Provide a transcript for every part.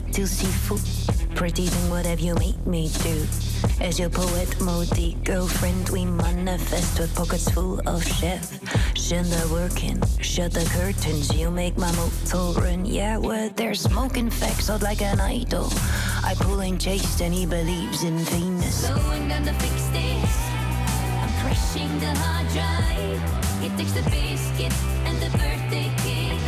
Pourquoi es-tu si fou? Pretty thing, what have you made me do? As your poet moody girlfriend, we manifest with pockets full of chef. The working, shut the curtains, you make my motor run. Yeah, well, there's smoking facts out like an idol. I pull and chase, and he believes in Venus. Slowing down to fix this. I'm crashing the hard drive. It takes the biscuit and the birthday cake.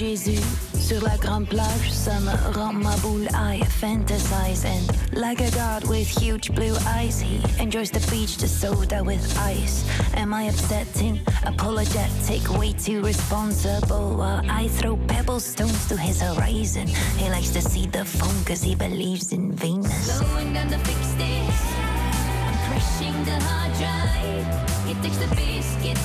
Jésus sur la grande plage, ça me rend ma boule. I fantasize and like a god with huge blue eyes, he enjoys the beach, the soda with ice. Am I upsetting? Apologetic, way too responsible. While I throw pebble stones to his horizon, he likes to see the phone cause he believes in Venus. Slowing down to fix this. I'm crashing the hard drive. It takes the biscuit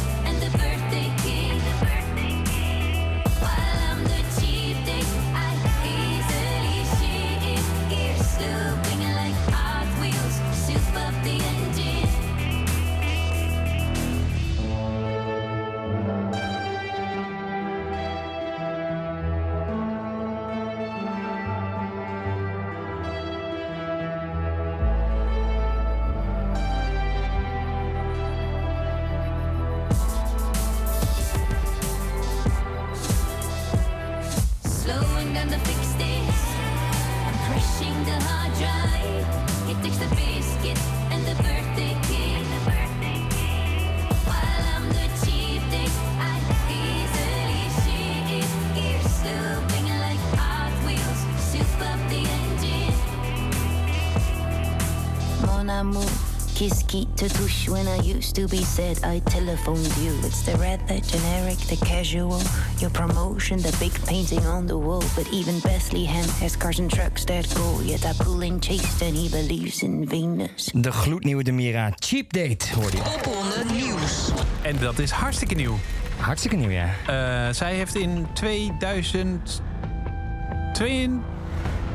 to be said I telephoned you? It's the red, the generic, the casual, your promotion, the big painting on the wall. But even Bethlehem has cars and trucks that go. Yet I pull and chase and he believes in Venus. De gloednieuwe Demira Cheap Date hoorde je. Opronde nieuws. En dat is hartstikke nieuw. Hartstikke nieuw, ja. Eh, zij heeft in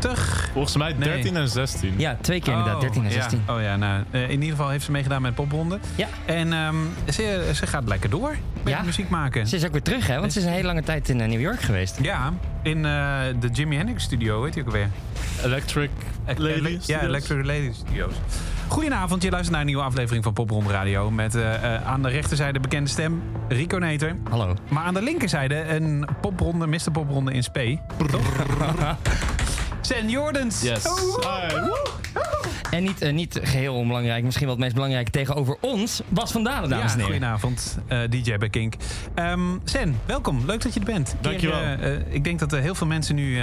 2022... Volgens mij 13 en 16. Ja, twee keer inderdaad, 13 en ja. 16. Oh ja, nou, eh, in ieder geval heeft ze meegedaan met popronde. Ja. En ehm, ze, ze gaat lekker door met Ja. muziek maken. Ze is ook weer terug, hè? Want ze is een hele lange tijd in eh, New York geweest. Ja, in eh, de Jimi Hendrix studio, weet je ook alweer? Electric Lady Ja. Electric Lady Studios. Goedenavond, je luistert naar een nieuwe aflevering van Popronde Radio. Met eh, eh, aan de rechterzijde bekende stem Rico Neter. Hallo. Maar aan de linkerzijde een popronde, Mr. Popronde in spe. Toch? Sen Jordans. Yes. En niet, eh, niet geheel onbelangrijk, misschien wel het meest belangrijke tegenover ons, Bas van Dalen, dames Ja, en heren. goedenavond, eh, DJ bij Kink. Ehm, Sen, welkom. Leuk dat je er bent. Dankjewel. eh, eh, ik denk dat er heel veel mensen nu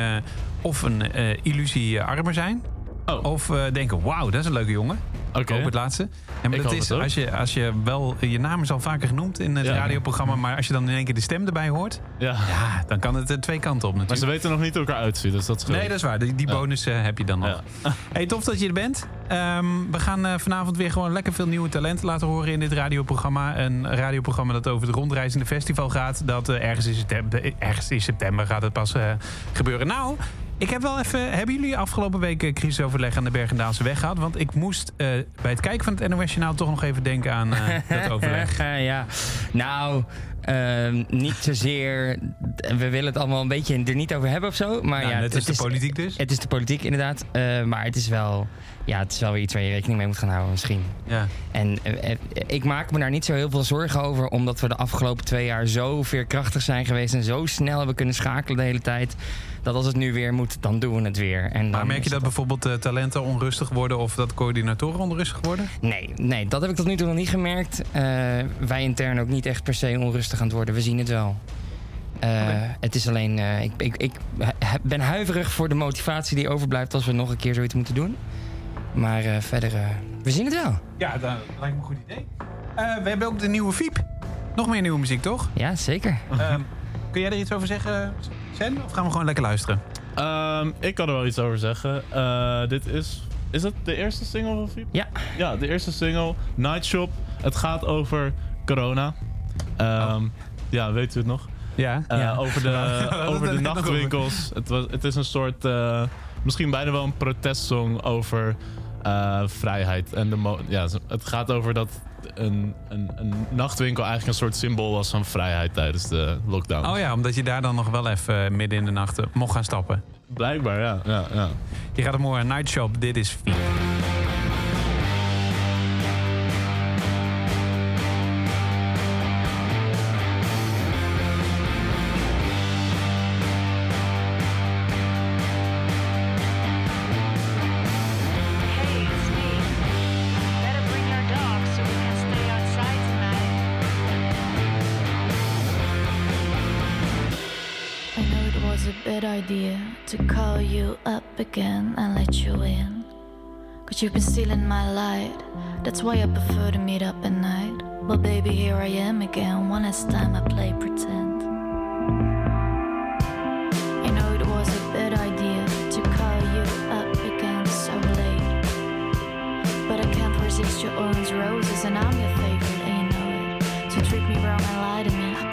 of een illusie armer zijn. Oh. Of eh, denken, wauw, dat is een leuke jongen. Oké. Ik hoop het laatste. En maar Ik dat is, als je, als je wel, je naam is al vaker genoemd in het Ja. radioprogramma, maar als je dan in één keer de stem erbij hoort, Ja. ja, dan kan het eh, twee kanten op Maar ze natuurlijk. weten nog niet hoe elkaar uitziet, dus dat is. Nee, dat is waar. Die, die bonus eh, heb je dan nog. Ja. Hey, tof dat je er bent. Ehm, we gaan vanavond weer gewoon lekker veel nieuwe talenten laten horen in dit radioprogramma. Een radioprogramma dat over het rondreizende festival gaat. Dat ergens, in september, ergens in september gaat het pas gebeuren. Nou, ik heb wel even... Hebben jullie afgelopen week eh, crisisoverleg aan de Bergendaalse weg gehad? Want ik moest eh, bij het kijken van het NOS Journaal toch nog even denken aan eh, dat overleg. ja, nou, ehm, niet zozeer. We willen het allemaal een beetje er niet over hebben of zo. Maar Nou, ja, het is de politiek dus. Het is de politiek inderdaad. maar het is wel. Ja, het is wel weer iets waar je rekening mee moet gaan houden, misschien. Ja. En eh, eh, ik maak me daar niet zo heel veel zorgen over, omdat we de afgelopen twee jaar zo veerkrachtig zijn geweest en zo snel hebben kunnen schakelen de hele tijd. Dat als het nu weer moet, dan doen we het weer. En Maar merk je dat bijvoorbeeld eh, talenten onrustig worden of dat coördinatoren onrustig worden? Nee, nee, dat heb ik tot nu toe nog niet gemerkt. Wij intern ook niet echt per se onrustig aan het worden. We zien het wel. Het is alleen, ik, ik, ben huiverig voor de motivatie die overblijft als we nog een keer zoiets moeten doen. Maar eh, verder, eh, we zien het wel. Ja, dat lijkt me een goed idee. Eh, we hebben ook de nieuwe Fiep. Nog meer nieuwe muziek, toch? Ja, zeker. Ehm, kun jij er iets over zeggen, Sen? Of gaan we gewoon lekker luisteren? Ehm, ik kan er wel iets over zeggen. dit is... Is dat de eerste single van Fiep? Ja. Ja, de eerste single. Nightshop. Het gaat over corona. Ehm, oh. Ja, weet u het nog? Ja. Over de, over de nachtwinkels. Het, was, het is een soort, misschien bijna wel een protestsong over eh, vrijheid. En de ja, het gaat over dat een, een, een, nachtwinkel eigenlijk een soort symbool was van vrijheid tijdens de lockdown. Oh ja, omdat je daar dan nog wel even eh, midden in de nacht mocht gaan stappen. Blijkbaar, ja. ja, ja. Je gaat een mooie Nightshop, dit is 4. you up again and let you in. Cause you've been stealing my light, that's why I prefer to meet up at night. But baby, here I am again, one last time I play pretend. You know, it was a bad idea to call you up again so late. But I can't resist your orange roses, and I'm your favorite, and you know it. So treat me wrong and lie to me.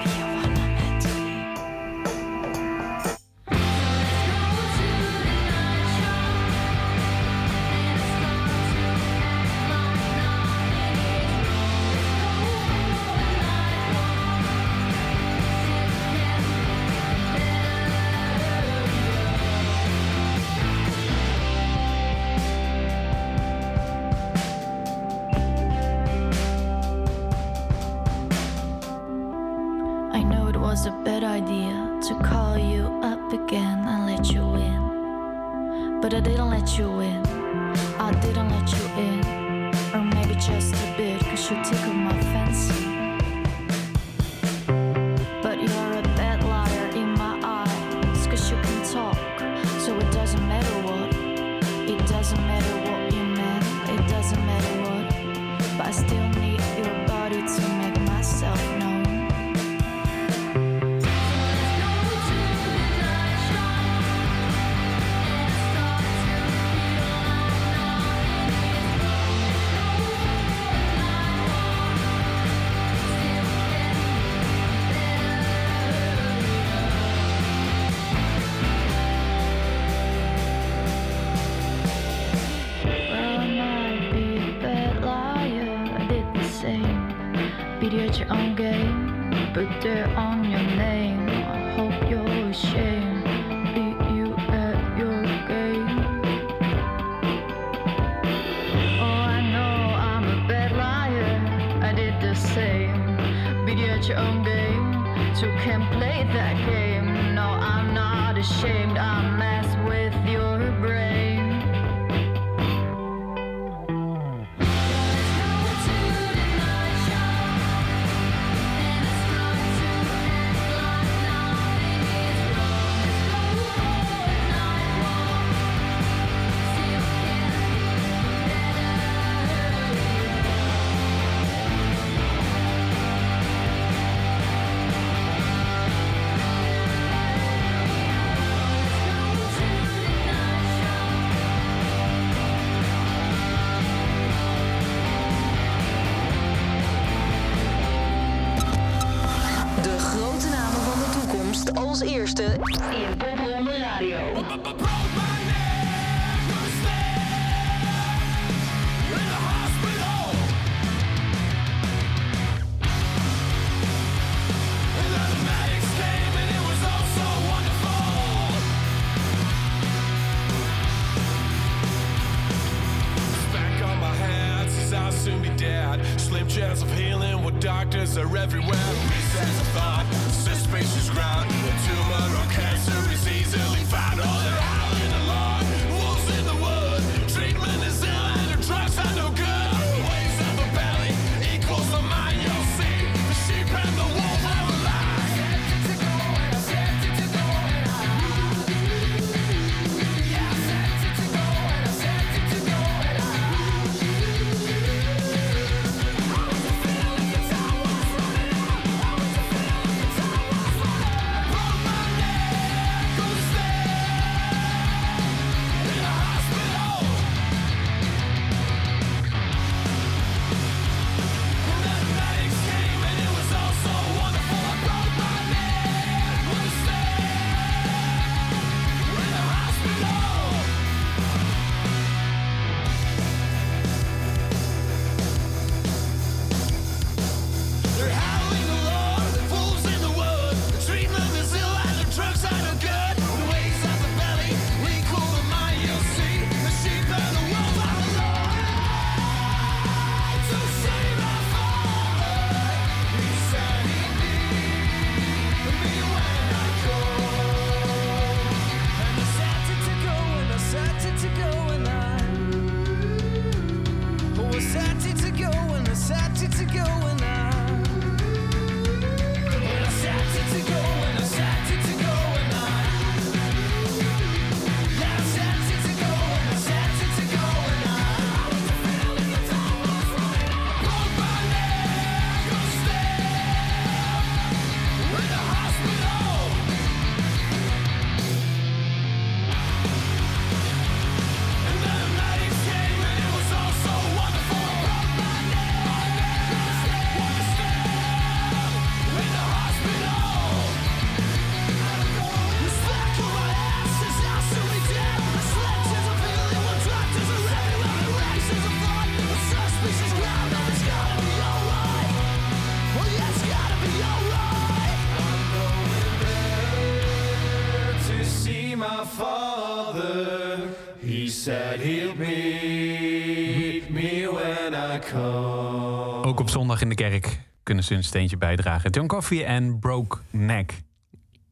Kerk kunnen ze een steentje bijdragen. John Coffee en Broke Neck.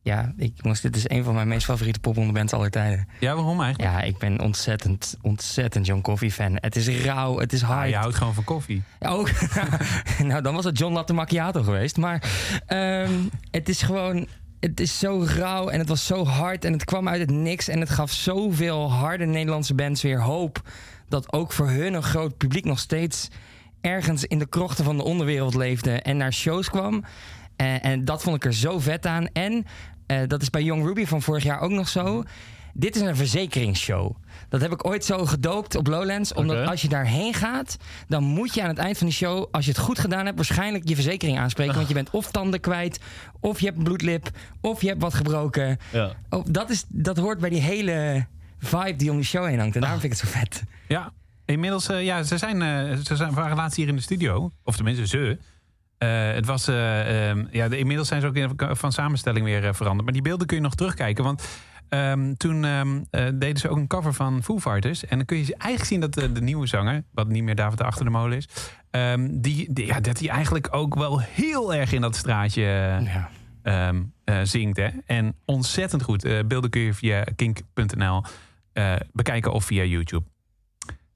Ja, ik moest, dit is een van mijn meest favoriete poprondebands aller tijden. Ja, waarom eigenlijk? Ja, ik ben ontzettend, ontzettend John Coffee fan. Het is rauw, het is hard. Ah, je houdt gewoon van koffie. Ja, Ook. nou, dan was het John Latte Macchiato geweest. Maar ehm, het is gewoon... Het is zo rauw en het was zo hard en het kwam uit het niks. En het gaf zoveel harde Nederlandse bands weer hoop... dat ook voor hun een groot publiek nog steeds... ergens in de krochten van de onderwereld leefde en naar shows kwam. Eh, en dat vond ik er zo vet aan. En eh, dat is bij Young Ruby van vorig jaar ook nog zo. Dit is een verzekeringsshow. Dat heb ik ooit zo gedoopt op Lowlands. Omdat als je daarheen gaat, dan moet je aan het eind van de show, als je het goed gedaan hebt, waarschijnlijk je verzekering aanspreken. Want je bent of tanden kwijt, of je hebt een bloedlip, of je hebt wat gebroken. Ja. Oh, dat, is, dat hoort bij die hele vibe die om die show heen hangt. En daarom vind ik het zo vet. Ja, inmiddels, eh, ja, ze, zijn, eh, ze zijn, waren laatst hier in de studio. Of tenminste, ze. Eh, het was, eh, ehm, ja, de- inmiddels zijn ze ook in- van samenstelling weer veranderd. Maar die beelden kun je nog terugkijken. Want ehm, toen ehm, eh, deden ze ook een cover van Foo Fighters. En dan kun je eigenlijk zien dat de, de nieuwe zanger, wat niet meer David de Achter de Molen is, die, die- ja, dat hij eigenlijk ook wel heel erg in dat straatje Ja. zingt. Hè? En ontzettend goed. Beelden kun je via kink.nl bekijken of via YouTube.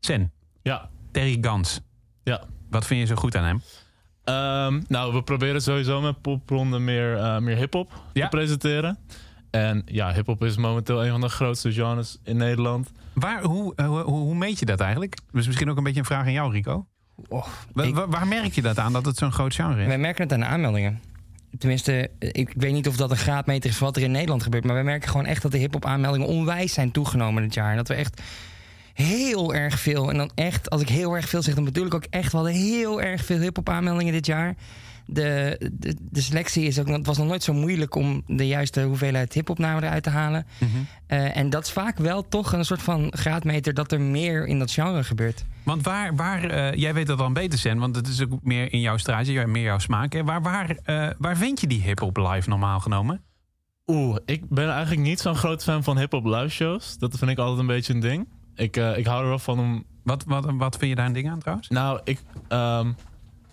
Sen, Ja. Terry Gans. Ja. Wat vind je zo goed aan hem? Ehm, nou, we proberen sowieso met popronde meer, eh, meer hip-hop Ja. te presenteren. En ja, hip-hop is momenteel een van de grootste genres in Nederland. Waar, hoe, eh, hoe, hoe meet je dat eigenlijk? Dus misschien ook een beetje een vraag aan jou, Rico. Och, Wa- ik- wa- waar merk je dat aan, dat het zo'n groot genre is? Wij merken het aan de aanmeldingen. Tenminste, ik, weet niet of dat een graadmeter is van wat er in Nederland gebeurt. Maar wij merken gewoon echt dat de hip-hop aanmeldingen onwijs zijn toegenomen dit jaar. En dat we echt heel erg veel. En dan echt, als ik heel erg veel zeg, dan bedoel ik ook echt wel heel erg veel hip-hop aanmeldingen dit jaar. De, de, de selectie is ook, het was nog nooit zo moeilijk om de juiste hoeveelheid hip-hop namen eruit te halen. Mhm. Eh, en dat is vaak wel toch een soort van graadmeter dat er meer in dat genre gebeurt. Want waar, waar eh, jij weet dat dan beter, Sen, want het is ook meer in jouw straatje, meer jouw smaak. Hè? Waar, waar, eh, waar vind je die hip-hop live normaal genomen? Oeh, ik ben eigenlijk niet zo'n groot fan van hip-hop live shows. Dat vind ik altijd een beetje een ding. Ik, eh, ik hou er wel van om. Wat, wat, wat vind je daar een ding aan trouwens? Nou, ik. ehm,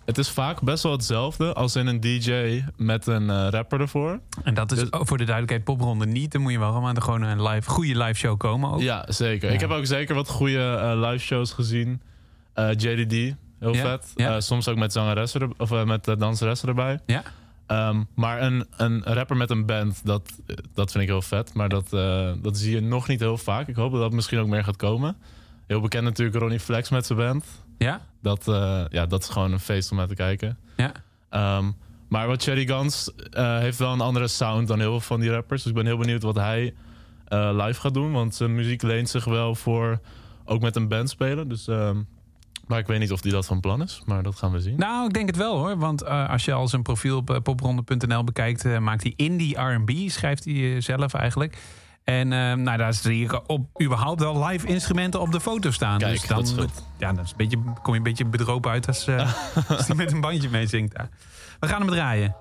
het is vaak best wel hetzelfde als in een DJ met een eh, rapper ervoor. En dat is Dus- oh, voor de duidelijkheid popronde niet. Dan moet je wel gewoon, gewoon een live, goede live show komen ook. Ja, zeker. Ja. Ik heb ook zeker wat goede eh, live shows gezien. JDD, heel Ja, vet. ja. Soms ook met zangeressen er- of met danseressen erbij. Ja? Ehm, maar een, een rapper met een band, dat, dat vind ik heel vet. Maar dat, eh, dat zie je nog niet heel vaak. Ik hoop dat dat misschien ook meer gaat komen. Heel bekend natuurlijk Ronnie Flex met zijn band. Ja? Dat, eh, ja, dat is gewoon een feest om naar te kijken. Ja. Ehm, maar wat Cherry Gans eh, heeft wel een andere sound dan heel veel van die rappers. Dus ik ben heel benieuwd wat hij live gaat doen. Want zijn muziek leent zich wel voor ook met een band spelen. Dus, ehm, maar ik weet niet of die dat van plan is. Maar dat gaan we zien. Nou, ik denk het wel hoor. Want eh, als je al zijn profiel op eh, popronde.nl bekijkt, eh, maakt hij indie R&B, schrijft hij zelf eigenlijk. En nou, daar zie ik op, überhaupt wel live instrumenten op de foto staan. Kijk, dus dan, dat is goed. Ja, dat is een beetje, kom je een beetje bedropen uit als, als hij met een bandje meezingt. daar. We gaan hem draaien.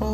Oh.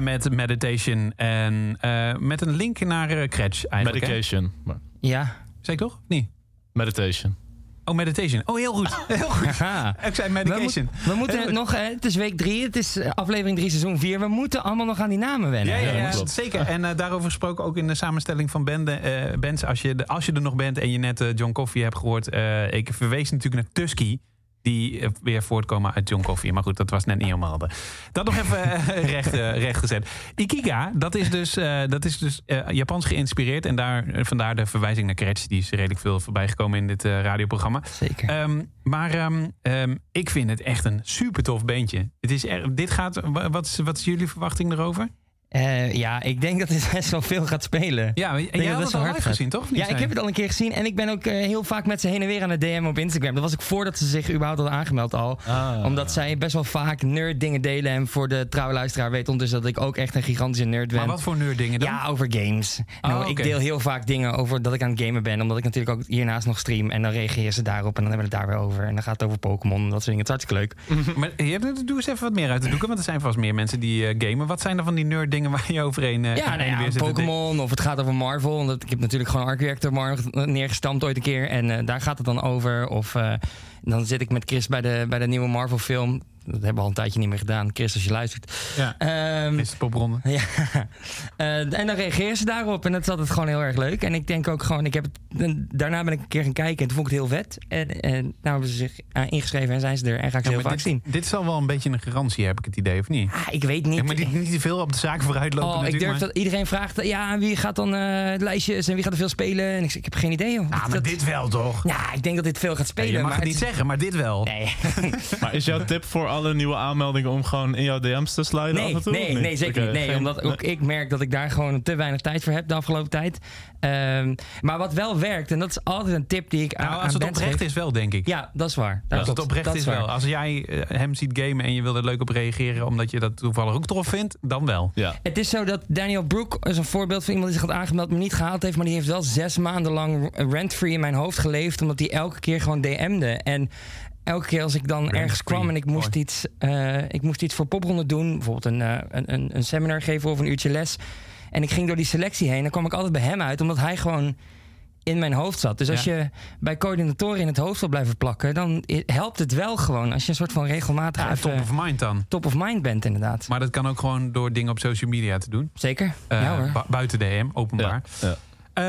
Met Meditation. En eh, met een link naar eh Cratch eigenlijk. Medication. Ja. Zei ik toch? Niet? meditation. Oh, Meditation. Oh, heel goed. Heel goed. Ik zei We, Medication. moet- we moeten Heel goed. nog, eh, het is week drie, het is aflevering drie, seizoen vier. We moeten allemaal nog aan die namen wennen. Ja, ja, Ja, ja, dat klopt. zeker. En eh, daarover gesproken ook in de samenstelling van bende, eh, bands. Als je, de- als je er nog bent en je net eh, John Coffee hebt gehoord. eh, ik verwees natuurlijk naar Tusky. Die eh, weer voortkomen uit John Coffee. Maar goed, dat was net niet helemaal. hadden. Dat nog even eh, recht, eh, recht gezet. Ikiga, dat is dus, dat is dus eh, Japans geïnspireerd. En daar, vandaar de verwijzing naar Cratch. Die is redelijk veel voorbij gekomen in dit radioprogramma. Zeker. Ehm, maar ehm, ehm, ik vind het echt een super tof beentje. Het is er, dit gaat, wa- wat, is, wat is jullie verwachting erover? Eh, ja, ik denk dat dit best wel veel gaat spelen. Ja, en dat jij het best het wel al hard gezien, toch? Ja, ik heb het al een keer gezien. En ik ben ook eh, heel vaak met ze heen en weer aan het DM op Instagram. Dat was ik voordat ze zich überhaupt hadden aangemeld al. Ah. Omdat zij best wel vaak nerd dingen delen. En voor de trouwe luisteraar weet ondertussen dat ik ook echt een gigantische nerd ben. Maar wat voor nerd-dingen dan? Ja, over games. En Oh, Ik deel heel vaak dingen over dat ik aan het gamen ben. Omdat ik natuurlijk ook hiernaast nog stream. En dan reageren ze daarop. En dan hebben we het daar weer over. En dan gaat het over Pokémon. en Dat soort dingen. Het is hartstikke leuk. Maar hier, doe eens even wat meer uit de doeken. Want er zijn vast meer mensen die eh, gamen. Wat zijn er van die waar je overheen eh Ja, nou ja, Pokémon of het gaat over Marvel. Want ik heb natuurlijk gewoon Arc Reactor Mar- neergestampt ooit een keer. En eh, daar gaat het dan over. Of eh, dan zit ik met Chris bij de, bij de nieuwe Marvel film. Dat hebben we al een tijdje niet meer gedaan. Chris, als je luistert. Ja. Ehm, Is de popronde. ja. Eh, en dan reageren ze daarop. En dat is altijd gewoon heel erg leuk. En ik denk ook gewoon, ik heb het, en daarna ben ik een keer gaan kijken. En toen vond ik het heel vet. En, en nou hebben ze zich eh, ingeschreven en zijn ze er. En ga ik ze Ja, heel vaak dit, zien. dit is al wel een beetje een garantie, heb ik het idee, of niet? Ah, ik weet niet. Ja, maar die, niet te veel op de zaak vooruit lopen Oh, ik durf maar- dat iedereen vraagt, ja, wie gaat dan eh lijstjes en wie gaat er veel spelen? En ik, zeg, ik heb geen idee. Joh. Ah, maar dat, dit wel, toch? Ja, ik denk dat dit veel gaat Ja, spelen. je mag maar het niet zeggen, maar dit wel. Nee. Maar is jouw tip voor alle nieuwe aanmeldingen om gewoon in jouw DM's te sliden af Nee, en toe? nee, nee, zeker niet. Nee, geen- omdat ook ik merk dat ik daar gewoon te weinig tijd voor heb de afgelopen tijd. Ehm, maar wat wel werkt, en dat is altijd een tip die ik aan, Nou, aan als het oprecht geef. is wel, denk ik. Ja, dat is waar. Dat Als het oprecht Dat is waar. wel. Als jij eh, hem ziet gamen en je wil er leuk op reageren... omdat je dat toevallig ook tof vindt, dan wel. Ja. Het is zo dat Daniel Brook is een voorbeeld van iemand die zich had aangemeld, maar niet gehaald heeft. Maar die heeft wel zes maanden lang rent-free in mijn hoofd geleefd, omdat hij elke keer gewoon DM'de. En elke keer als ik dan ergens kwam en ik moest, iets, eh, ik moest iets voor popronde doen, bijvoorbeeld een, eh, een, een, een seminar geven of een uurtje les. En ik ging door die selectie heen, dan kwam ik altijd bij hem uit, omdat hij gewoon in mijn hoofd zat. Dus als je bij coördinatoren in het hoofd wil blijven plakken, dan helpt het wel gewoon als je een soort van regelmatig Ja, top of mind dan. top of mind bent, inderdaad. Maar dat kan ook gewoon door dingen op social media te doen. Zeker. Eh, ja hoor. bu- buiten DM, openbaar. Ja, ja.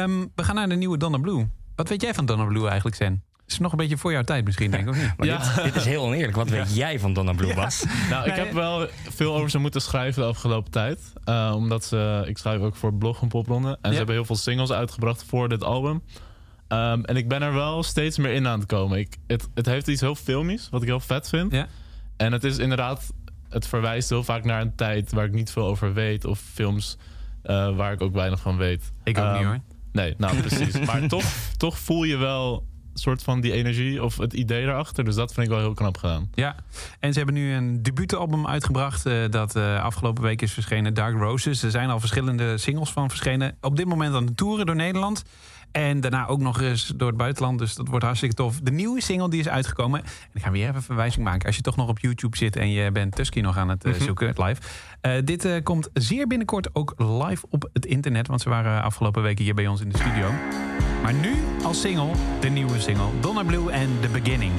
Ehm, we gaan naar de nieuwe Donna Blue. Wat weet jij van Donna Blue eigenlijk, Sen? Is nog een beetje voor jouw tijd misschien, denk ik, of niet? Maar Ja. dit, dit is heel oneerlijk. Wat weet jij van Donna Blue, Bas? Nou, ik heb wel veel over ze moeten schrijven de afgelopen tijd. Eh, omdat ze, ik schrijf ook voor blog en popronde. En Ja. ze hebben heel veel singles uitgebracht voor dit album. Ehm, en ik ben er wel steeds meer in aan het komen. Ik, het, het heeft iets heel filmisch, wat ik heel vet vind. Ja. En het is inderdaad, het verwijst heel vaak naar een tijd waar ik niet veel over weet. Of films eh, waar ik ook weinig van weet. Ik ook Ehm, niet, hoor. Nee, nou precies. maar toch, toch voel je wel soort van die energie of het idee erachter. Dus dat vind ik wel heel knap gedaan. Ja, en ze hebben nu een debuutalbum uitgebracht eh, dat eh, afgelopen week is verschenen, Dark Roses. Er zijn al verschillende singles van verschenen. Op dit moment aan de toeren door Nederland. En daarna ook nog eens door het buitenland. Dus dat wordt hartstikke tof. De nieuwe single die is uitgekomen. En ik ga weer even een verwijzing maken. Als je toch nog op YouTube zit en je bent Tusky nog aan het zoeken, het live. Eh, dit eh, komt zeer binnenkort ook live op het internet. Want ze waren afgelopen weken hier bij ons in de studio. Maar nu als single, de nieuwe single. Donna Blue en The Beginning.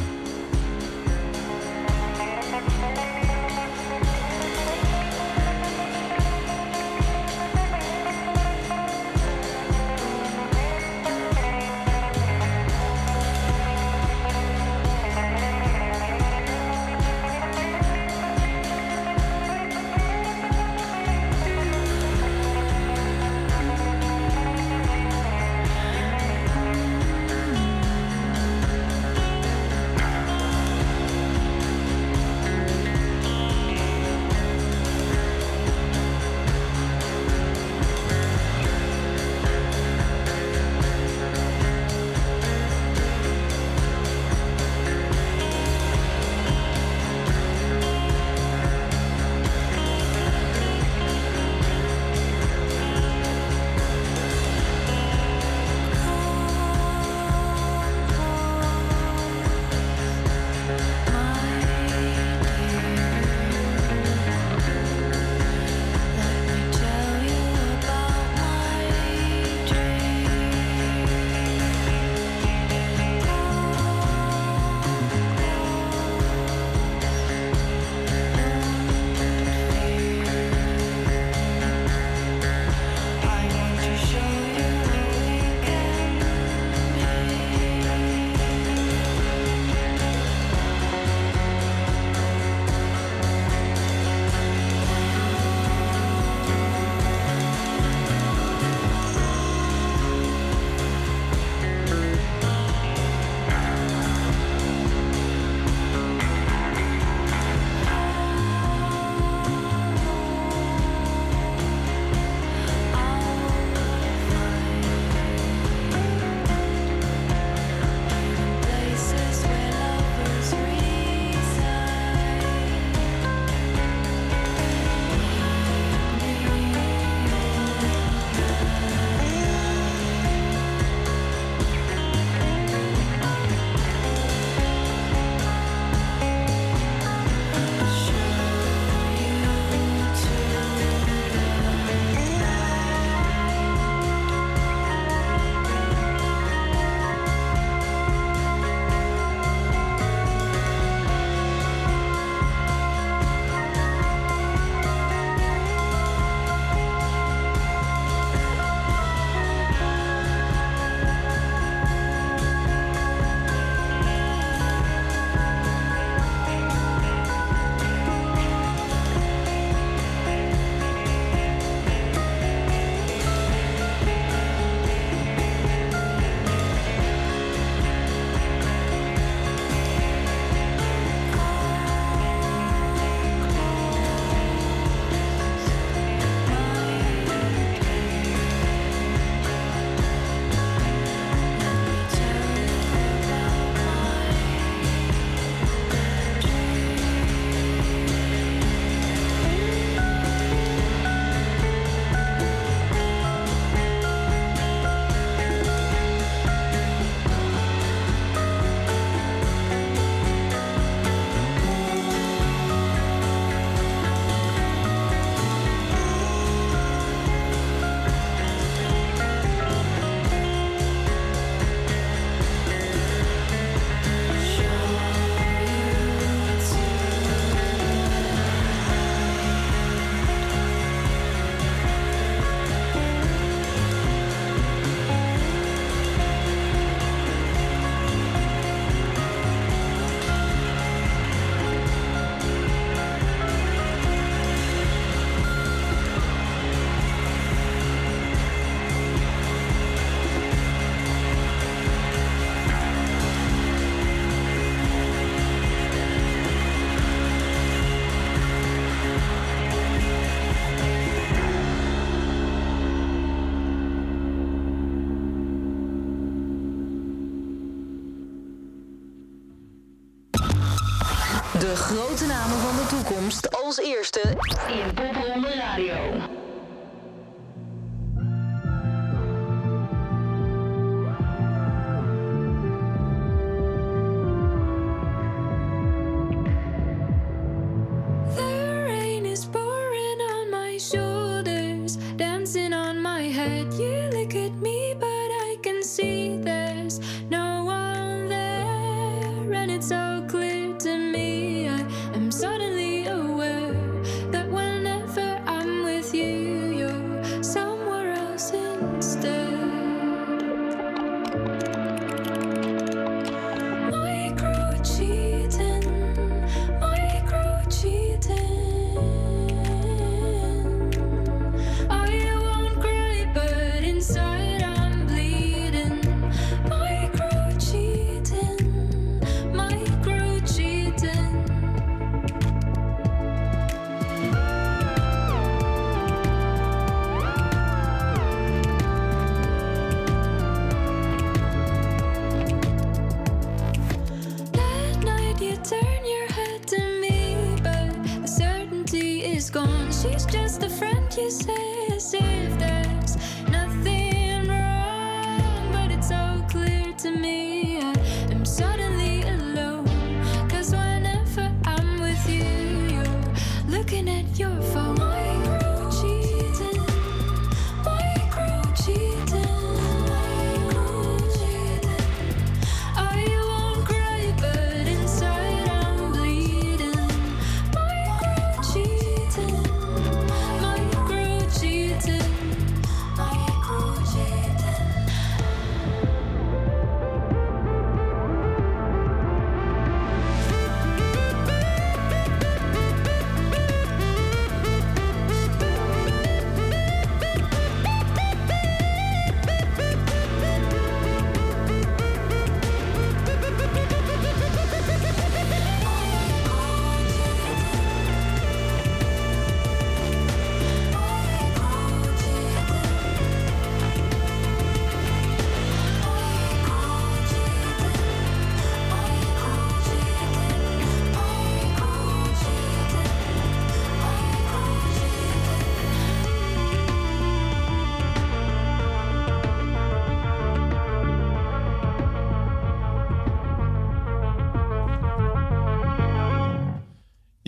De grote namen van de toekomst als eerste in Popronde Radio.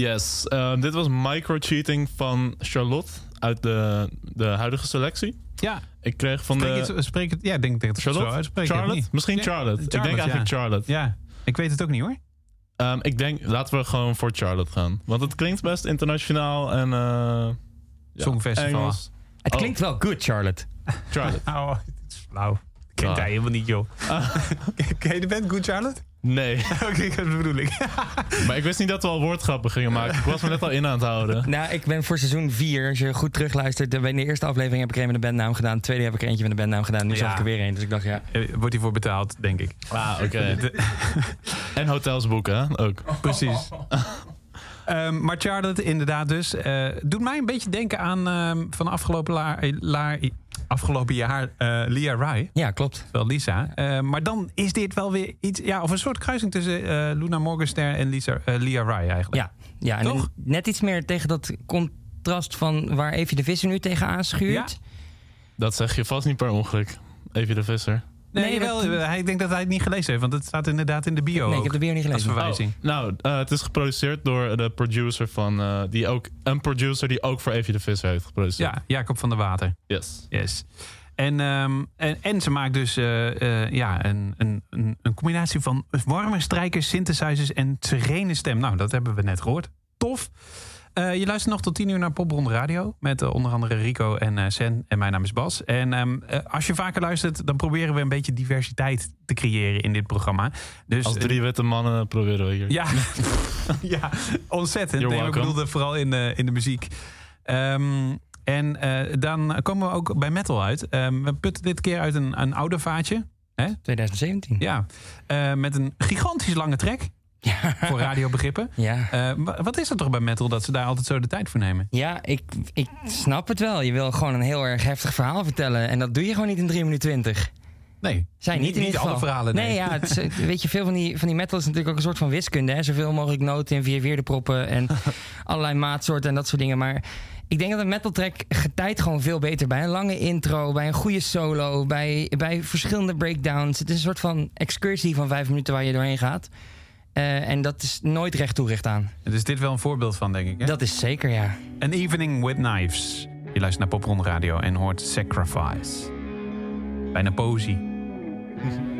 Yes, eh, dit was micro-cheating van Charlotte uit de, de huidige selectie. Ja. Ik kreeg van Spreek de... het, spreek het, ja, ik denk dat ik het Charlotte? zo uitspreek. Charlotte? Misschien Ja, Charlotte. Ik denk eigenlijk ja. Charlotte. Ja, ik weet het ook niet hoor. Ehm, ik denk, laten we gewoon voor Charlotte gaan. Want het klinkt best internationaal en... eh ja, Songfestival. Engels. Het Oh. klinkt wel good, Charlotte. Charlotte. Oh, het is flauw. Kent Ah. hij helemaal niet, joh. Ken je de band Good Charlotte? Nee, Oké, dat bedoel ik. maar ik wist niet dat we al woordgrappen gingen maken. Ik was me net al in aan het houden. Nou, ik ben voor seizoen 4, als je goed terugluistert... in de eerste aflevering heb ik er een met de bandnaam gedaan. De tweede heb ik er eentje met de bandnaam gedaan. Nu Ja. zag ik er weer een, dus ik dacht, ja... Eh, Wordt hiervoor betaald, denk ik. Ah, oké. En hotels boeken, hè? Ook. Precies. Ehm, maar Charlotte, inderdaad dus. eh, doet mij een beetje denken aan ehm, van afgelopen, la- eh, la- afgelopen jaar eh Lia Rai. Ja, klopt. Wel Lisa. Eh, maar dan is dit wel weer iets... Ja, of een soort kruising tussen eh, Luna Morgenstern en Lisa, Lia Rai eigenlijk. Ja, ja en Toch? net iets meer tegen dat contrast van waar Evie de Visser nu tegenaan schuurt. Dat zeg je vast niet per ongeluk. Even de visser. Nee, Nee, wel, dat- hij, ik denk dat hij het niet gelezen heeft. Want het staat inderdaad in de bio Nee, ik heb de bio niet Als gelezen. verwijzing. Oh, nou, eh, het is geproduceerd door de producer van... eh, die ook, een producer die ook voor Evie de Visser heeft geproduceerd. Ja, Jacob van der Water. Yes. Yes. En, ehm, en, en ze maakt dus eh, eh, ja, een, een, een, een combinatie van warme strijkers, synthesizers en serene stem. Nou, dat hebben we net gehoord. Tof. Eh, je luistert nog tot 10 uur naar Popronde Radio. Met eh, onder andere Rico en eh, Sen. En mijn naam is Bas. En ehm, eh, als je vaker luistert, dan proberen we een beetje diversiteit te creëren in dit programma. Dus, Als drie witte mannen proberen we hier. ja, ja, ontzettend. Nee, ik bedoelde vooral in de, in de muziek. Ehm, en eh, dan komen we ook bij metal uit. Ehm, we putten dit keer uit een, een oude vaatje. 2017. Ja, eh, met een gigantisch lange trek. Voor radiobegrippen. Ja. Eh, wa- wat is er toch bij metal dat ze daar altijd zo de tijd voor nemen? Ja, ik, ik snap het wel. Je wil gewoon een heel erg heftig verhaal vertellen. En dat doe je gewoon niet in 3 minuten 20. Nee, Zijn niet, in niet ieder geval. alle verhalen, nee. Nee, ja, het is, eh, weet je, veel van die, van die metal is natuurlijk ook een soort van wiskunde. Hè? Zoveel mogelijk noten in vier vierde proppen en allerlei maatsoorten en dat soort dingen. Maar ik denk dat een metal track getijdt gewoon veel beter bij een lange intro, bij een goede solo, bij, bij verschillende breakdowns. Het is een soort van excursie van vijf minuten waar je doorheen gaat. Eh, en dat is nooit recht toerecht aan. Er is dit wel een voorbeeld van, denk ik. Hè? Dat is zeker, ja. An Evening with Knives. Je luistert naar Popron Radio en hoort Sacrifice. Bijna poëzie.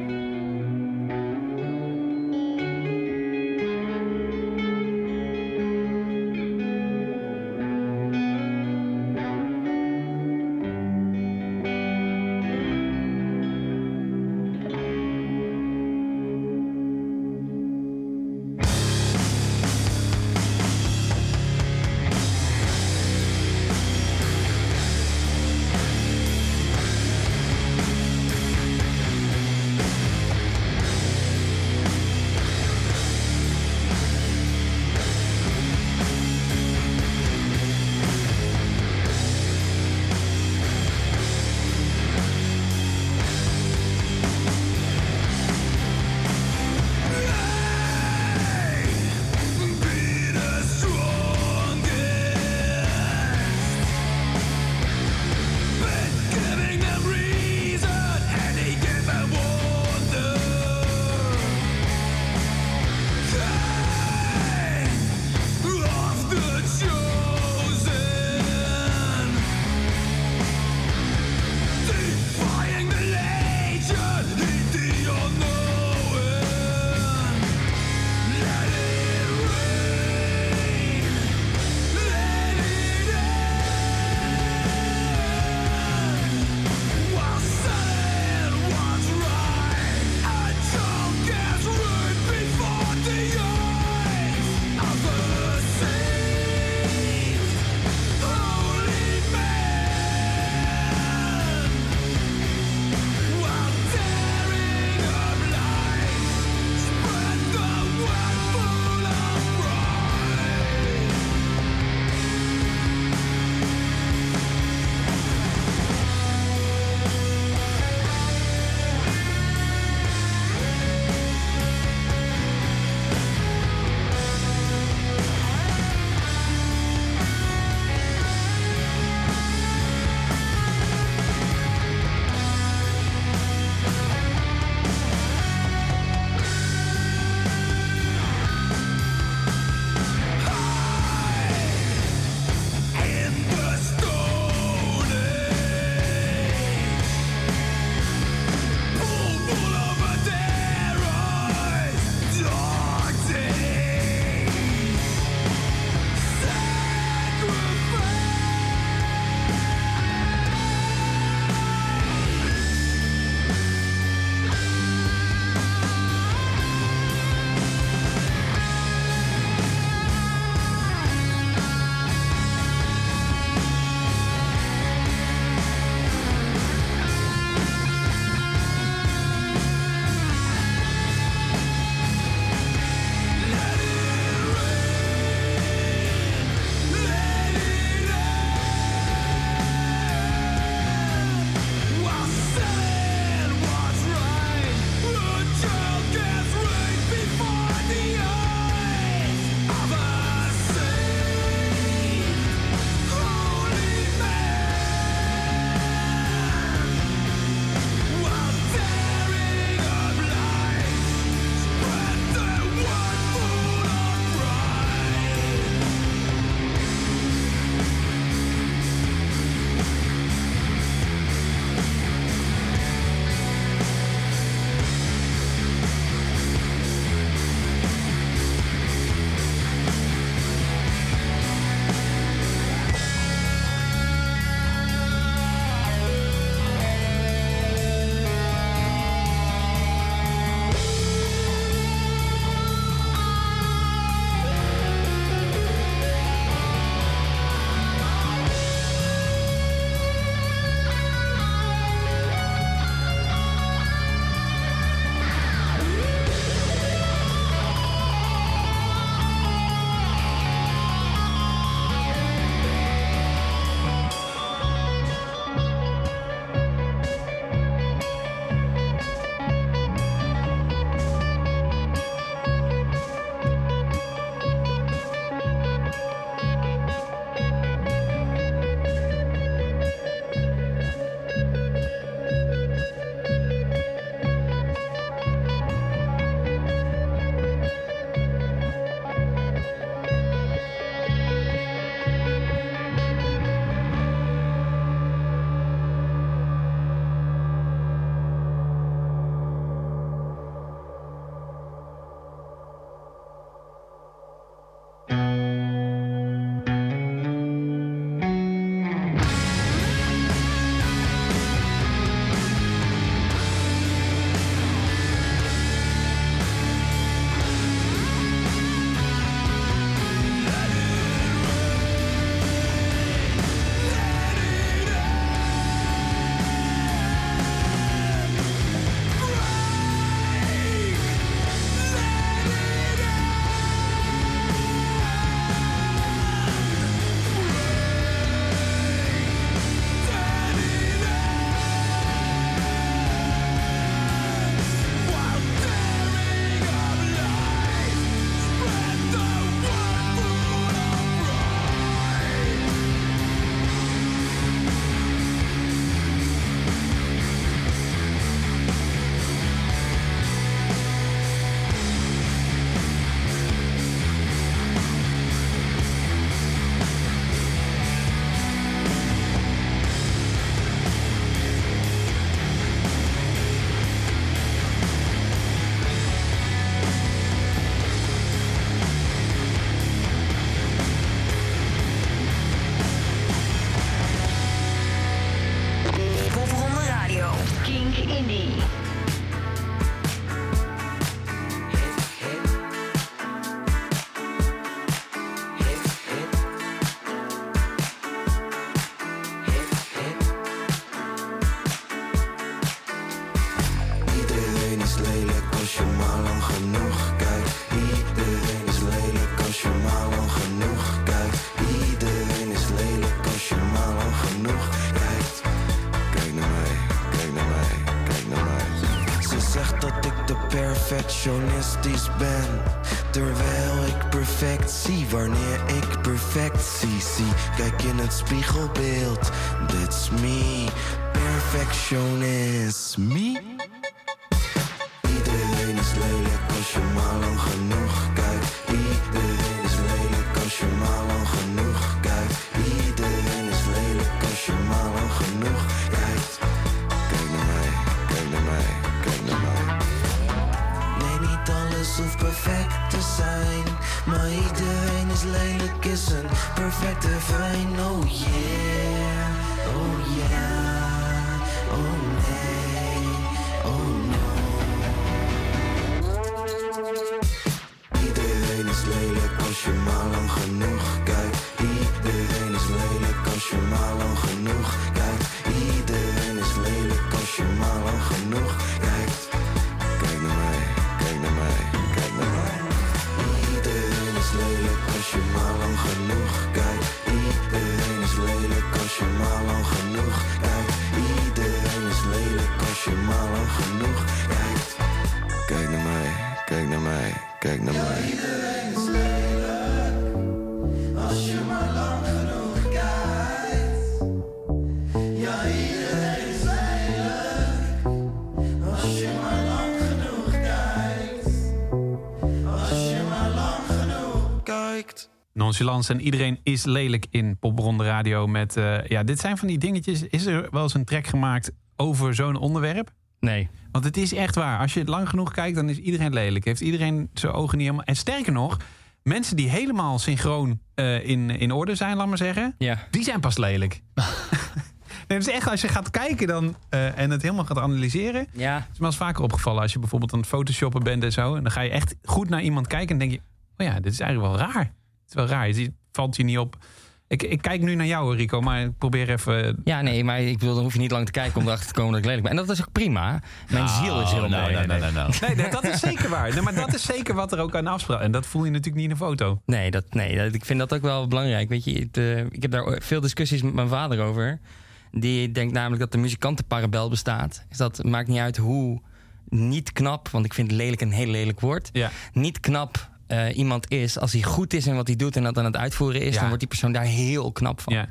spiegelbeeld, that's me. Perfectionist, me. Nonchalance en iedereen is lelijk in Popronde Radio. Met, eh, ja, dit zijn van die dingetjes. Is er wel eens een track gemaakt over zo'n onderwerp? Nee. Want het is echt waar. Als je het lang genoeg kijkt, dan is iedereen lelijk. Heeft iedereen zijn ogen niet helemaal... En sterker nog, mensen die helemaal synchroon eh, in, in orde zijn, laat maar zeggen... Ja. die zijn pas lelijk. nee, dus echt, als je gaat kijken dan, eh, en het helemaal gaat analyseren... Ja. Het is me eens vaker opgevallen als je bijvoorbeeld aan het photoshoppen bent en zo. En dan ga je echt goed naar iemand kijken en denk je... oh ja, dit is eigenlijk wel raar. Het is wel raar. Je ziet- valt je niet op. Ik, ik kijk nu naar jou, Rico, maar ik probeer even... Ja, nee, maar ik wil, dan hoef je niet lang te kijken om erachter te komen dat ik lelijk ben. En dat is ook prima. Mijn ziel is heel nou, mooi. nou, nou, nou, nou. Nee, dat- is zeker waar. Nee, maar dat is zeker wat er ook aan afspraak. En dat voel je natuurlijk niet in een foto. Nee, dat, nee dat, ik vind dat ook wel belangrijk. Weet je, het, eh, ik heb daar veel discussies met mijn vader over. Die denkt namelijk dat de muzikantenparabel bestaat. Dus dat maakt niet uit hoe niet knap, want ik vind lelijk een heel lelijk woord. Ja. Niet knap eh, iemand is. Als hij goed is in wat hij doet en dat aan het uitvoeren is, Ja. dan wordt die persoon daar heel knap van. Ja.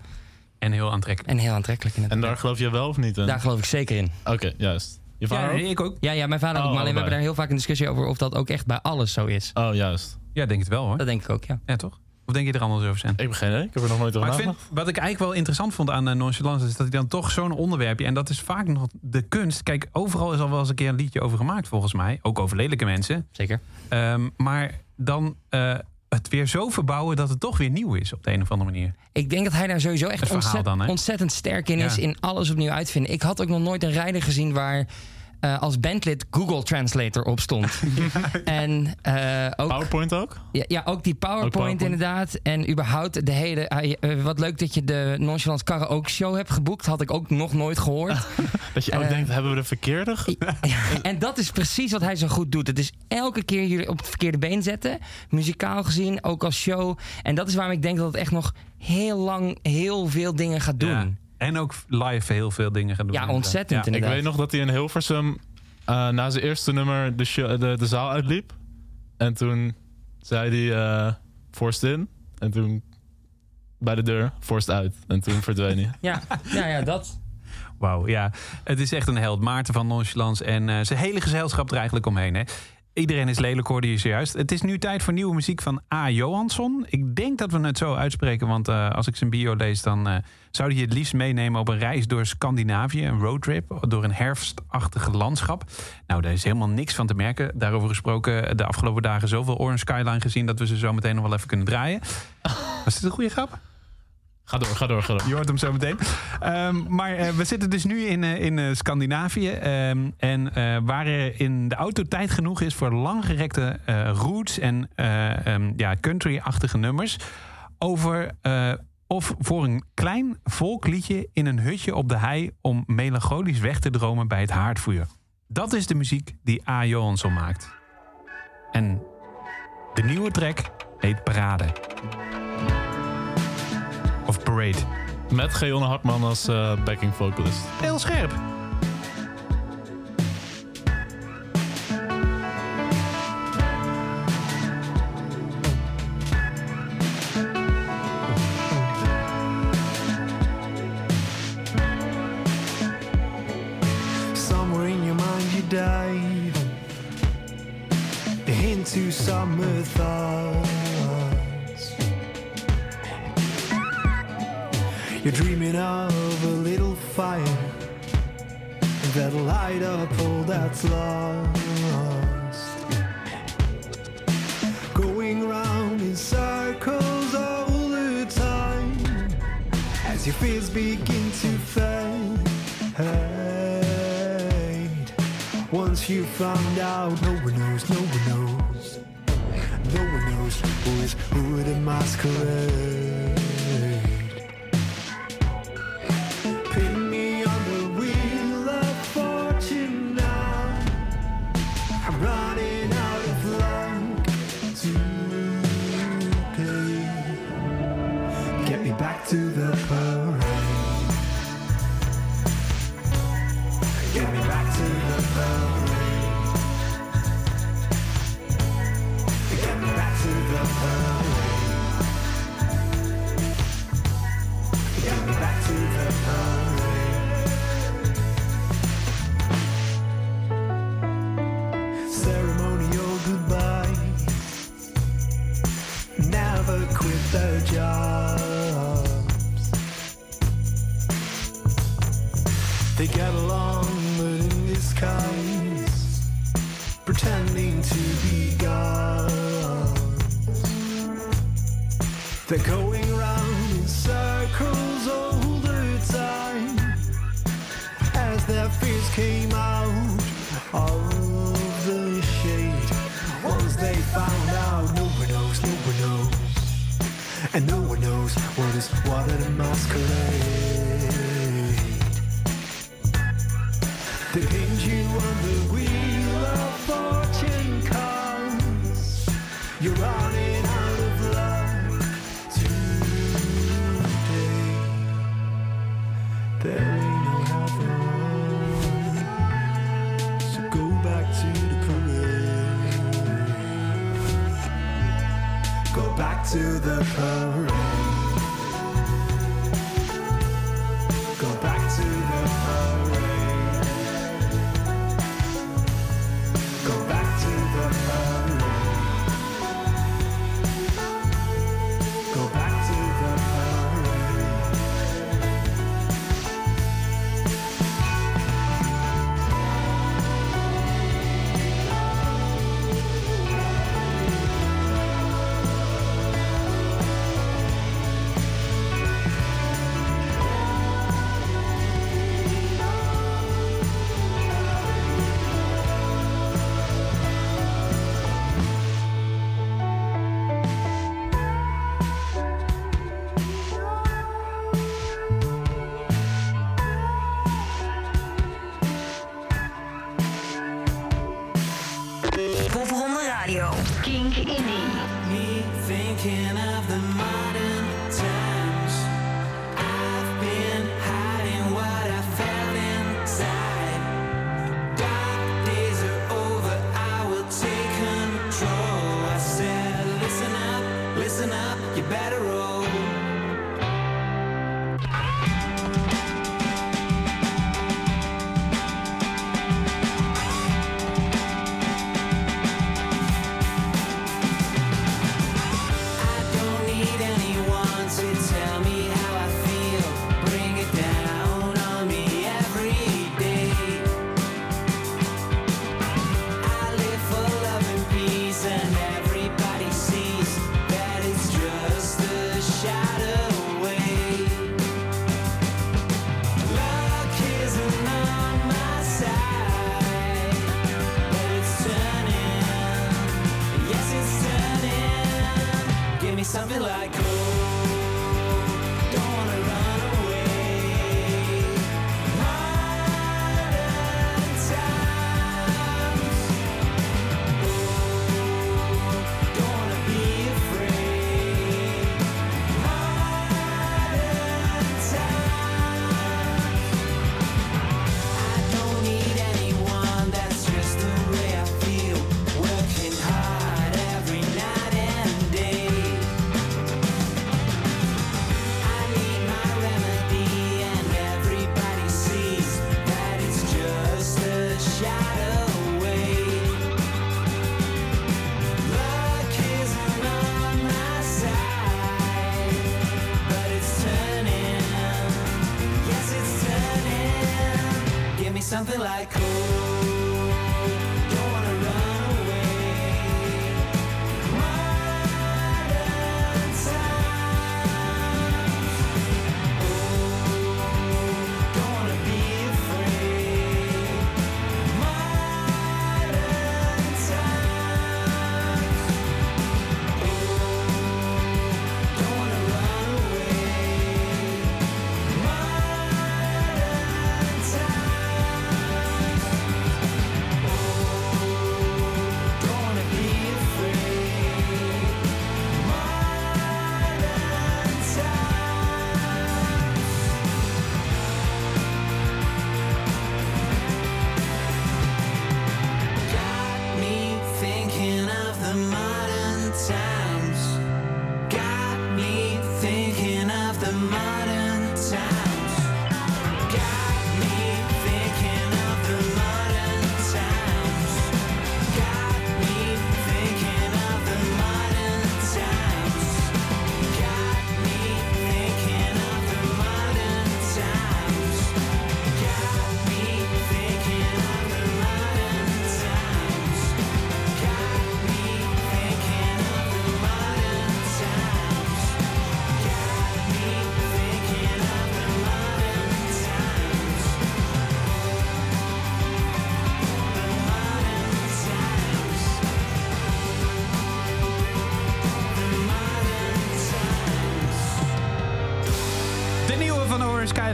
En heel aantrekkelijk. En heel aantrekkelijk in het. En daar geloof je wel of niet in? Daar geloof ik zeker in. Oké, juist. Je Ja, vader ook? nee, ik ook. Ja, ja mijn vader ook. Oh, Maar alleen we hebben daar heel vaak een discussie over of dat ook echt bij alles zo is. Oh, juist. Ja, denk het wel hoor. Dat denk ik ook, ja. Ja, toch? Of denk je er anders over zijn? Ik heb geen idee. Ik heb er nog nooit over nagedacht. wat ik eigenlijk wel interessant vond aan uh, Nonchalance... is dat hij dan toch zo'n onderwerpje... en dat is vaak nog de kunst. Kijk, overal is al wel eens een keer een liedje over gemaakt volgens mij. Ook over lelijke mensen. Zeker. Ehm, maar dan eh, het weer zo verbouwen dat het toch weer nieuw is... op de een of andere manier. Ik denk dat hij daar sowieso echt verhaal ontzet- dan, hè? ontzettend sterk in is. Ja. In alles opnieuw uitvinden. Ik had ook nog nooit een rijder gezien waar eh, als bandlid Google Translator op stond. En eh, ook, PowerPoint ook? ja, ja, ook die PowerPoint, PowerPoint. inderdaad. En überhaupt de hele... hij, eh, wat leuk dat je de Nonchalance Karaoke Show hebt geboekt. Had ik ook nog nooit gehoord. Dat je ook denkt, hebben we de verkeerde? en dat is precies wat hij zo goed doet. Het is elke keer jullie op het verkeerde been zetten. Muzikaal gezien, ook als show. En dat is waarom ik denk dat het echt nog heel lang heel veel dingen gaat doen. Ja. Ja, En ook live heel veel dingen gaan doen. inderdaad. ontzettend Ja. Ik weet nog dat hij in Hilversum eh, na zijn eerste nummer de, show- de, de zaal uitliep. En toen zei hij eh forced in. En toen bij de deur forced uit. En toen verdween hij. Ja, ja, ja, dat. Wauw, ja. Het is echt een held. Maarten van Nonchalance en eh, zijn hele gezelschap er eigenlijk omheen. Hè. Iedereen is lelijk, hoorde je zojuist. Het is nu tijd voor nieuwe muziek van A. Johansson. Ik denk dat we het zo uitspreken, want eh, als ik zijn bio lees... dan eh, zou hij je het liefst meenemen op een reis door Scandinavië. Een roadtrip door een herfstachtige landschap. Nou, daar is helemaal niks van te merken. Daarover gesproken, de afgelopen dagen zoveel Orange Skyline gezien... dat we ze zo meteen nog wel even kunnen draaien. Was dit een goede grap? Ga door, ga door, ga door. Je hoort hem zo meteen. Ehm, maar eh, we zitten dus nu in, eh, in eh, Scandinavië. Ehm, en waar er in de auto tijd genoeg is voor langgerekte roots en ehm, ja, country-achtige nummers. Over of voor een klein volkliedje in een hutje op de hei om melancholisch weg te dromen bij het haardvuur. Dat is de muziek die A. Johansson maakt. En de nieuwe track heet Parade. Parade. Met Geonne Hartman als eh, backing vocalist. Heel scherp. pretending to be gods. They're going round in circles all the time as their fears came out of the shade. Once they found out, no one knows, no one knows, and no one knows what is what a masquerade. the power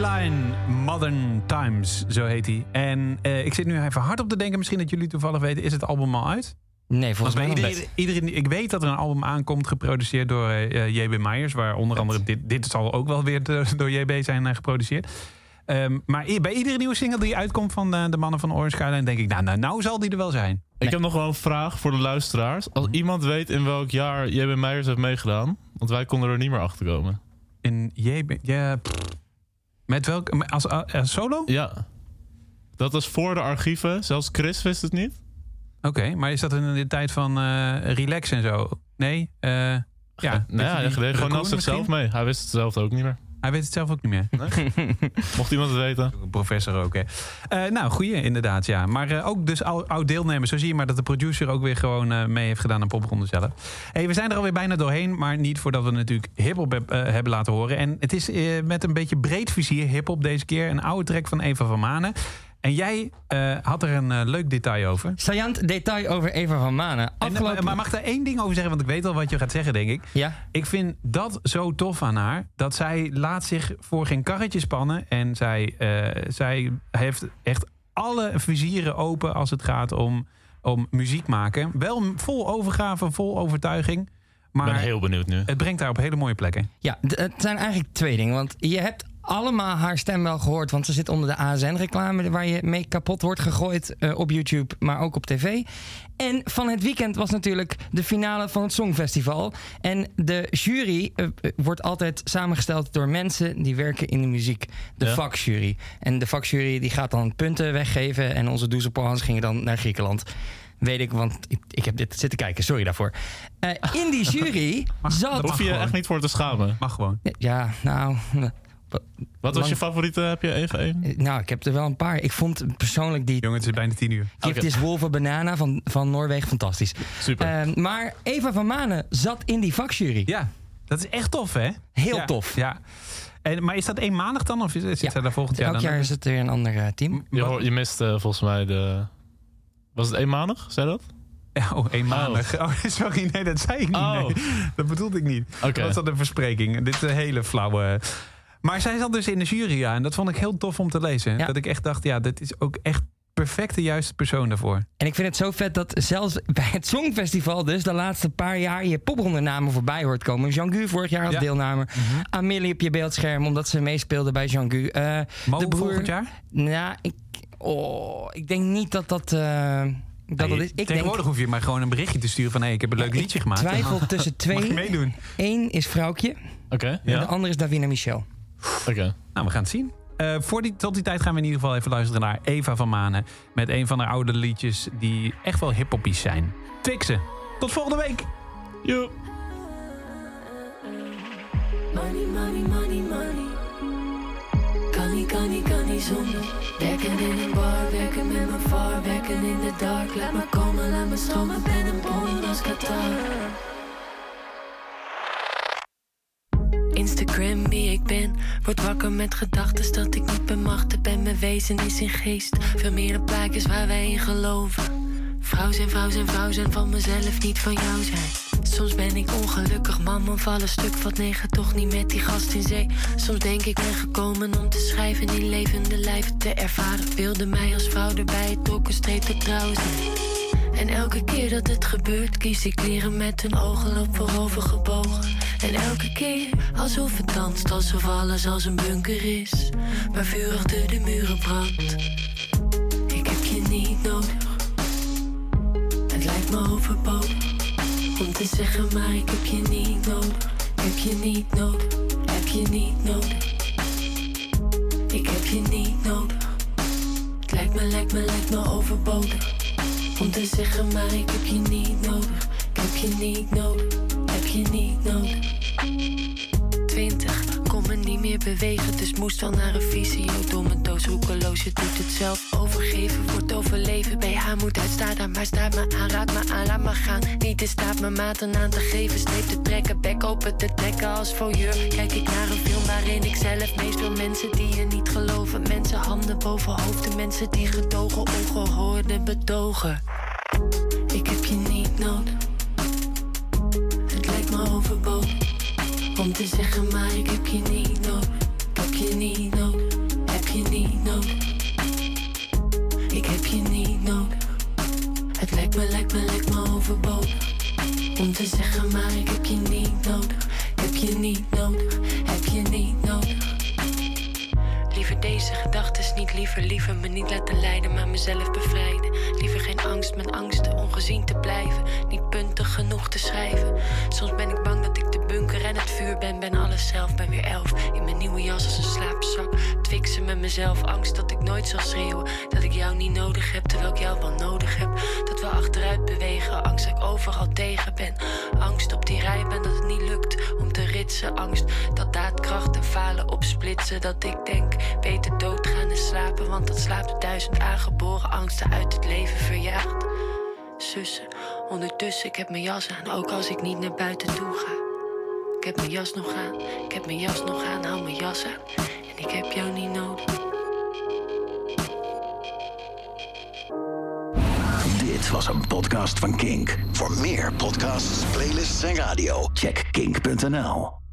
Skyline, Modern Times, zo heet hij. En eh, ik zit nu even hard op te denken, misschien dat jullie toevallig weten, is het album al uit? Nee, volgens mij nog iedereen, iedereen, ik weet dat er een album aankomt, geproduceerd door eh, JB Myers, waar onder andere dit, dit zal ook wel weer de- door JB zijn eh, geproduceerd. Ehm, maar bij iedere nieuwe single die uitkomt van eh, de mannen van Orange Skyline, denk ik, nou, nou, nou zal die er wel zijn. Ik heb nog wel een vraag voor de luisteraars. Als iemand weet in welk jaar JB Meijers heeft meegedaan, want wij konden er niet meer achter komen. In JB, ja, pff. Met welk, als, als solo? Ja. Dat was voor de archieven. Zelfs Chris wist het niet. Oké, maar is dat in de tijd van eh, relax en zo? Nee? eh ja, Ja, ja, die hij deed gewoon als zichzelf mee. Hij wist het zelf ook niet meer. Hij weet het zelf ook niet meer. Mocht iemand het weten. Professor ook, hè. Eh, nou, goeie inderdaad, ja. Maar eh, ook dus oud, oud deelnemer. Zo zie je maar dat de producer ook weer gewoon eh, mee heeft gedaan aan popronde zelf. Hey, we zijn er alweer bijna doorheen, maar niet voordat we natuurlijk hiphop heb- hebben laten horen. En het is met een beetje breed vizier hiphop deze keer. Een oude track van Eva van Manen. En jij eh, had er een eh, leuk detail over. Saillant detail over Eva van Manen. En, Afgelopen... maar mag daar één ding over zeggen? Want ik weet al wat je gaat zeggen, denk ik. Ja? Ik vind dat zo tof aan haar. Dat zij laat zich voor geen karretje spannen. En zij, eh, zij heeft echt alle vizieren open als het gaat om, om muziek maken. Wel vol overgave, vol overtuiging. Ik Maar ben heel benieuwd nu. het brengt haar op hele mooie plekken. Ja, het zijn eigenlijk twee dingen. Want je hebt allemaal haar stem wel gehoord. Want ze zit onder de ASN-reclame... waar je mee kapot wordt gegooid eh, op YouTube, maar ook op tv. En van het weekend was natuurlijk de finale van het Songfestival. En de jury eh, eh, wordt altijd samengesteld door mensen... die werken in de muziek. De Ja. vakjury. En de vakjury die gaat dan punten weggeven... en onze Doezelpohans gingen dan naar Griekenland. Weet ik, want ik, ik heb dit zitten kijken. Sorry daarvoor. Eh, in die jury zat... dat Hoef je je echt niet voor te schamen. Mag gewoon. Ja, nou... Wat was Lang- je favoriete? Heb je even één? Eh, Nou, ik heb er wel een paar. Ik vond persoonlijk die Jongen, het is bijna tien uur. This Wolf a Banana van, van Noorwegen fantastisch. Super. Eh, maar Eva van Manen zat in die vakjury. Ja, dat is echt tof, hè? Heel Ja, tof. Ja. En, maar is dat eenmalig dan? Of is- zit Ja. zij daar volgend jaar Elk jaar is het weer een ander eh, team. je, hoor- je mist eh, volgens mij de... Was het eenmanig? Zei dat? Ja, Oh, eenmalig. Oh. sorry, nee, dat zei ik niet. Oh. Nee, dat bedoelde ik niet. Oké. Dat was dat een verspreking. Dit is een hele flauwe... Maar zij zat dus in de jury, ja. En dat vond ik heel tof om te lezen. Ja. Dat ik echt dacht, ja, dit is ook echt perfect de juiste persoon daarvoor. En ik vind het zo vet dat zelfs bij het Songfestival, dus de laatste paar jaar, je poprondernamen voorbij hoort komen. Jean-Gu vorig jaar als Ja. Mhm. deelnemer. Amelie op je beeldscherm, omdat ze meespeelde bij Jean-Gu. Eh, Mo de broer. volgend jaar? Nou, ik, oh, ik denk niet dat dat. eh, dat, dat Nee, is. Ik denk, tegenwoordig hoef je maar gewoon een berichtje te sturen van... hé, ik heb een leuk ik liedje gemaakt. twijfel tussen Mag twee. meedoen? Eén is Vrouwtje Oké, en de andere is Davina Michel. Oké. Nou, we gaan het zien. Eh, voor die, tot die tijd gaan we in ieder geval even luisteren naar Eva van Manen. Met een van haar oude liedjes die echt wel hiphoppies zijn. Twixen. Tot volgende week. Joep. Money, money, money, money. Kan niet, kan niet, kan niet zonder. Werken in een bar, werken met mijn var, werken in de dark. Laat me komen, laat me stromen, ben een bon als Qatar. Instagram wie ik ben. Word wakker met gedachten dat ik niet bemachtigd ben. Mijn wezen is in geest. Veel meer dan plaatjes waar wij in geloven. Vrouw zijn, vrouw zijn, vrouw zijn van mezelf, niet van jou zijn. Soms ben ik ongelukkig, man, vallen stuk wat negen, toch niet met die gast in zee. Soms denk ik ben gekomen om te schrijven in levende lijven te ervaren. Wilde mij als vrouw erbij, het trok een streep tot trouw zijn. En elke keer dat het gebeurt, kies ik kleren met hun ogen op voorover gebogen. En elke keer alsof het danst, alsof alles als een bunker is. Waar vurig door de muren brandt. Ik heb je niet nodig. Het lijkt me overbodig om te zeggen, maar ik heb je niet nodig. Heb je niet nodig. Heb je niet nodig. Ik heb je niet nodig. Het lijkt me, lijkt me, lijkt me overbodig. Om te zeggen, maar ik heb je niet nodig. Ik heb je niet nodig. Heb je niet nodig. 20, kon me niet meer bewegen, dus moest al naar een visio. Domme doos, roekeloos, je doet het zelf. Overgeven wordt overleven. BH moet uitstaan, maar staat me aan, raad me aan, laat me gaan. Niet in staat mijn maten aan te geven, streep te trekken, bek open te trekken als voyeur. Kijk ik naar een film waarin ik zelf meespeel. Mensen die je niet geloven, mensen handen boven hoofden. Mensen die gedogen, ongehoorde betogen. Ik heb je niet nodig. Het lijkt me overbodig om te zeggen, maar ik heb je niet nodig. Heb je niet heb je niet nodig. Het lijkt me, lijkt me, lijkt me overbodig. Om te zeggen, maar ik heb je niet nodig. Heb je niet nodig, heb je niet nodig. Liever deze gedachten niet liever, liever me niet laten leiden, maar mezelf bevrijden. Liever geen angst met angsten, ongezien te blijven. Puntig genoeg te schrijven. Soms ben ik bang dat ik de bunker en het vuur ben. Ben alles zelf, ben weer elf. In mijn nieuwe jas als een slaapzak. Twixen met mezelf, angst dat ik nooit zal schreeuwen. Dat ik jou niet nodig heb, terwijl ik jou wel nodig heb. Dat we achteruit bewegen, angst dat ik overal tegen ben. Angst op die rijbaan dat het niet lukt om te ritsen. Angst dat daadkracht en falen opsplitsen. Dat ik denk, beter doodgaan en slapen. Want dat slaapt duizend aangeboren angsten uit het leven verjaagd. Sussen, ondertussen, ik heb mijn jas aan, ook als ik niet naar buiten toe ga. Ik heb mijn jas nog aan, ik heb mijn jas nog aan, hou mijn jas aan. En ik heb jou niet nodig. Dit was een podcast van Kink. Voor meer podcasts, playlists en radio, check kink.nl.